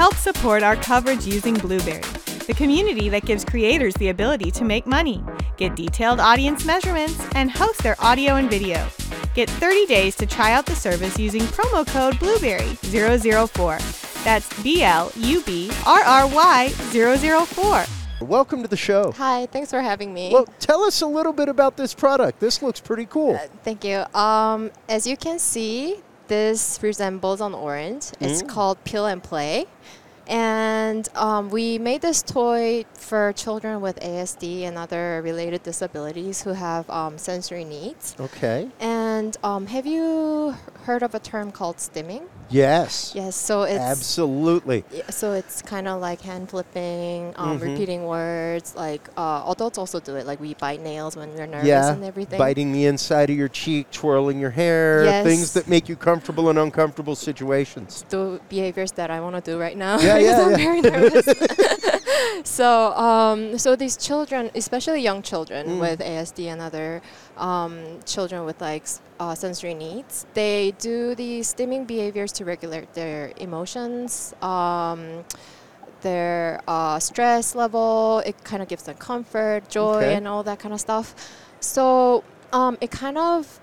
help support our coverage using Blubrry, the community that gives creators the ability to make money, get detailed audience measurements, and host their audio and video. Get 30 days to try out the service using promo code Blubrry004. That's B L U B R R Y 004. Welcome to the show. Hi, thanks for having me. Well, tell us a little bit about this product. This looks pretty cool. Uh, thank you. Um, as you can see, this resembles an orange. It's Mm. called Peel and Play. And um, we made this toy for children with ASD and other related disabilities who have um, sensory needs. Okay. And um, have you heard of a term called stimming? Yes. Yes, so it's Absolutely. So it's kind of like hand flipping, um, Mhm. repeating words. Like uh, adults also do it. Like we bite nails when we're nervous Yeah. and everything. Biting the inside of your cheek, twirling your hair, things that make you comfortable in uncomfortable situations. The behaviors that I want to do right now Yeah, because yeah, I'm yeah. very nervous. so, um, so these children, especially young children Mm. with ASD and other um, children with like uh, sensory needs, they do these stimming behaviors to regulate their emotions. Um, their uh, stress level, it kind of gives them comfort, joy, Okay. and all that kind of stuff. So um, it kind of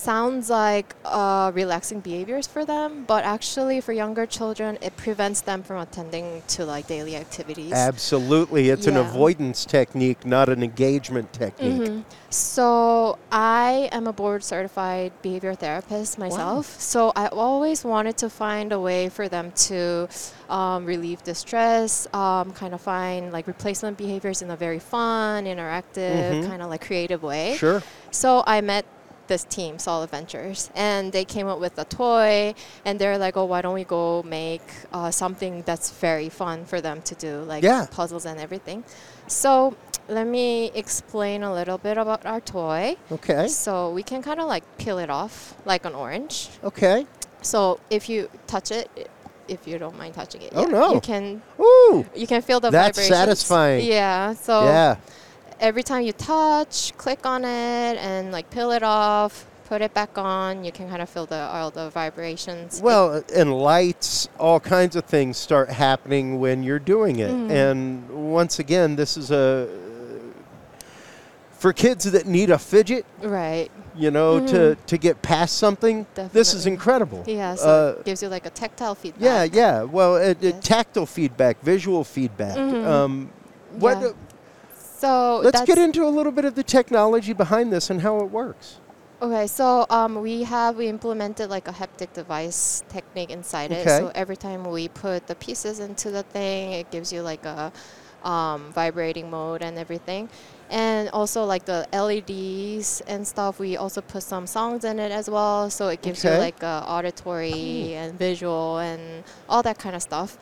sounds like uh, relaxing behaviors for them, but actually for younger children, it prevents them from attending to like daily activities. Absolutely. It's an avoidance technique, not an engagement technique. Mhm. So I am a board certified behavior therapist myself. So I always wanted to find a way for them to um, relieve distress, um, kind of find like replacement behaviors in a very fun, interactive, Mhm. kind of like creative way. Sure. So I met this team, Solive Ventures, and they came up with a toy, and they're like, "Oh, why don't we go make uh, something that's very fun for them to do, like Yeah. puzzles and everything?" So let me explain a little bit about our toy. Okay. So we can kind of like peel it off like an orange. Okay. So if you touch it. If you don't mind touching it, Oh, yeah, no. You can Ooh. you can feel the That's vibrations. satisfying. Yeah. So yeah. Every time you touch, click on it and like peel it off, put it back on, you can kind of feel the all the vibrations. Well, and lights, all kinds of things start happening when you're doing it. Mhm. And once again, this is a for kids that need a fidget, right. you know, to to get past something. This is incredible. Yeah, so Uh, it gives you like a tactile feedback. yeah, yeah. Well, uh, Yes. tactile feedback, visual feedback. Mhm. Um, what? Yeah. So let's get into a little bit of the technology behind this and how it works. Okay, so um, we have we implemented like a haptic device technique inside it. Okay. So every time we put the pieces into the thing, it gives you like a um, vibrating mode and everything. And also like the LEDs and stuff, we also put some songs in it as well. So it gives Okay. you like a auditory and visual and all that kind of stuff.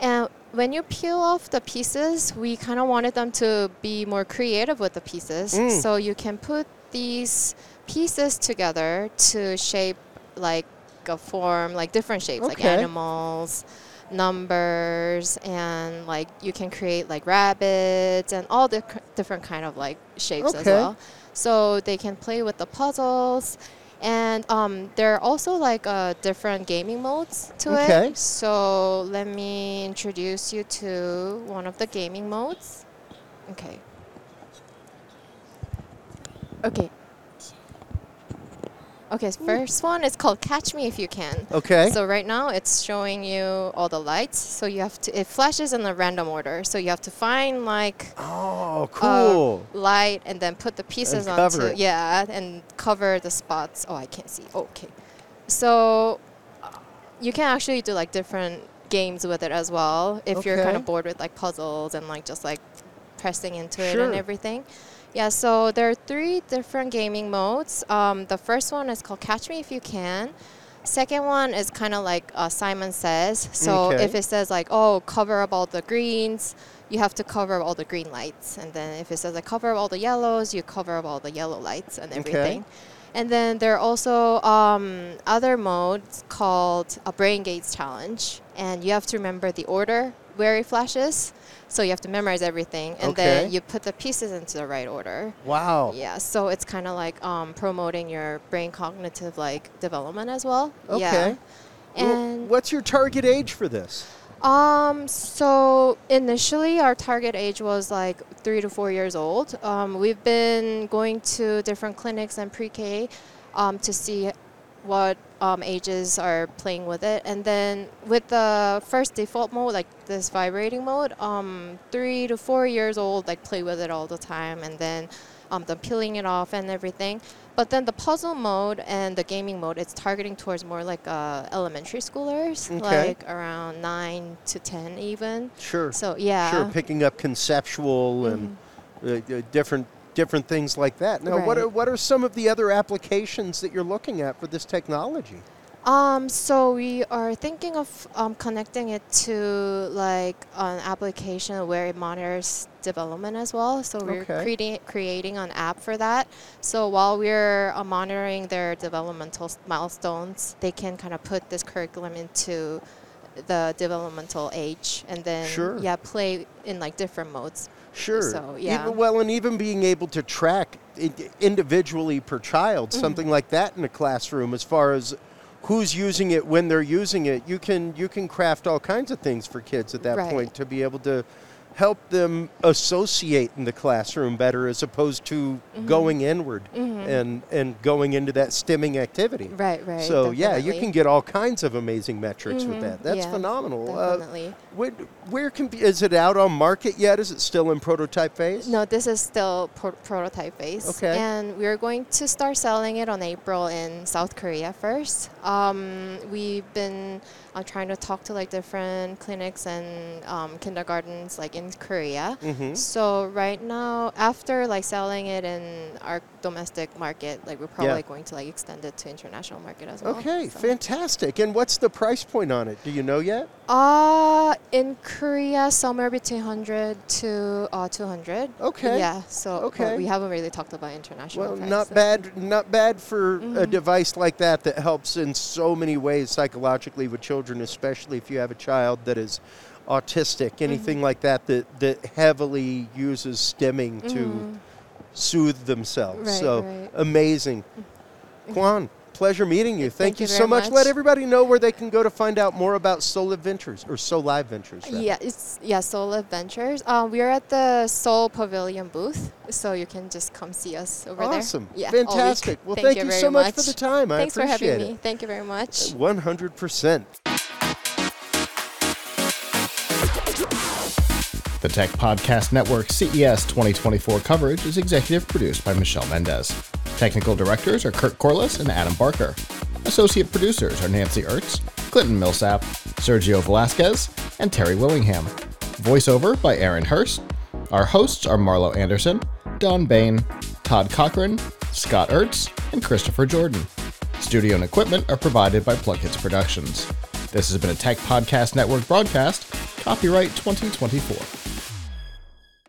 And when you peel off the pieces, we kind of wanted them to be more creative with the pieces. Mm. So you can put these pieces together to shape like a form, like different shapes, like animals, numbers, and like you can create like rabbits and all the different kind of like shapes as well. So they can play with the puzzles. And um, there are also like uh, different gaming modes to Okay. it. So let me introduce you to one of the gaming modes. Okay. Okay. Okay, first one is called Catch Me If You Can. Okay. So right now it's showing you all the lights. So you have to it flashes in a random order. So you have to find like oh, a cool. light and then put the pieces And onto it. yeah and cover the spots. Oh, I can't see. Okay. So uh, you can actually do like different games with it as well if you're kind of bored with like puzzles and like just like pressing into it and everything. Yeah, so there are three different gaming modes. Um, the first one is called Catch Me If You Can. Second one is kind of like uh, Simon Says. So Okay. if it says like, oh, cover up all the greens, you have to cover up all the green lights. And then if it says like cover up all the yellows, you cover up all the yellow lights and everything. Okay. everything. And then there are also um, other modes called a Brain Gates Challenge. And you have to remember the order where flashes. So you have to memorize everything. And then you put the pieces into the right order. Wow. Yeah, so it's kind of like um, promoting your brain cognitive like development as well. Okay. Yeah. Well, And what's your target age for this? Um, so initially our target age was like three to four years old. Um, we've been going to different clinics and pre-K um, to see what um, ages are playing with it. And then with the first default mode, like this vibrating mode, um, three to four years old like play with it all the time, and then um, the peeling it off and everything. But then the puzzle mode and the gaming mode, it's targeting towards more like uh, elementary schoolers, Okay. like around nine to ten even. Sure. So yeah. Sure, picking up conceptual and uh, uh, different different things like that. Now, what are what are some of the other applications that you're looking at for this technology? Um, so we are thinking of um, connecting it to like an application where it monitors development as well. So we're Okay. creating creating an app for that. So while we're uh, monitoring their developmental milestones, they can kind of put this curriculum into the developmental age and then Sure. yeah play in like different modes. Sure. So, yeah. Even, well, and even being able to track individually per child, Mm-hmm. something like that in a classroom, as far as who's using it when they're using it, you can you can craft all kinds of things for kids at that Right. point to be able to help them associate in the classroom better as opposed to Mm-hmm. going inward and and going into that stimming activity. Right, right. So yeah, you can get all kinds of amazing metrics with Mhm, that. That's yeah, phenomenal. Uh, Definitely. where, where can be, is it out on market yet? Is it still in prototype phase? No, this is still pro- prototype phase. Okay. And we're going to start selling it on April in South Korea first. Um, we've been uh, trying to talk to like different clinics and um, kindergartens like in Korea. Mhm. So right now, after like selling it in our domestic market, like we're probably going to like extend it to international market as well. Okay, so. fantastic. And what's the price point on it? Do you know yet? Uh, in Korea, somewhere between 100 to uh, 200. Okay. Yeah, so Okay. we haven't really talked about international Well, price, not so- bad. Not bad for a Mhm. device like that that helps in so many ways psychologically with children, especially if you have a child that is autistic, Mm-hmm. anything like that that that heavily uses stimming to Mhm. soothe themselves. Right, so right. amazing. Kwan, pleasure meeting you. Thank, Thank you, so much. much. Let everybody know where they can go to find out more about Soul Adventures or Solive Ventures. rather. Yeah, it's yeah, Solive Ventures. Um, we're at the Seoul Pavilion booth, so you can just come see us over there. Awesome. Yeah. Fantastic. Well, thank, thank, you, you so much for the time. Thanks I for having it. me. Thank you very much. 100%. The Tech Podcast Network CES 2024 coverage is executive produced by Michelle Mendez. Technical directors are Kurt Corliss and Adam Barker. Associate producers are Nancy Ertz, Clinton Millsap, Sergio Velasquez, and Terry Willingham. Voiceover by Aaron Hurst. Our hosts are Marlo Anderson, Don Bain, Todd Cochran, Scott Ertz, and Christopher Jordan. Studio and equipment are provided by PlugHitz Productions. This has been a Tech Podcast Network broadcast, copyright 2024.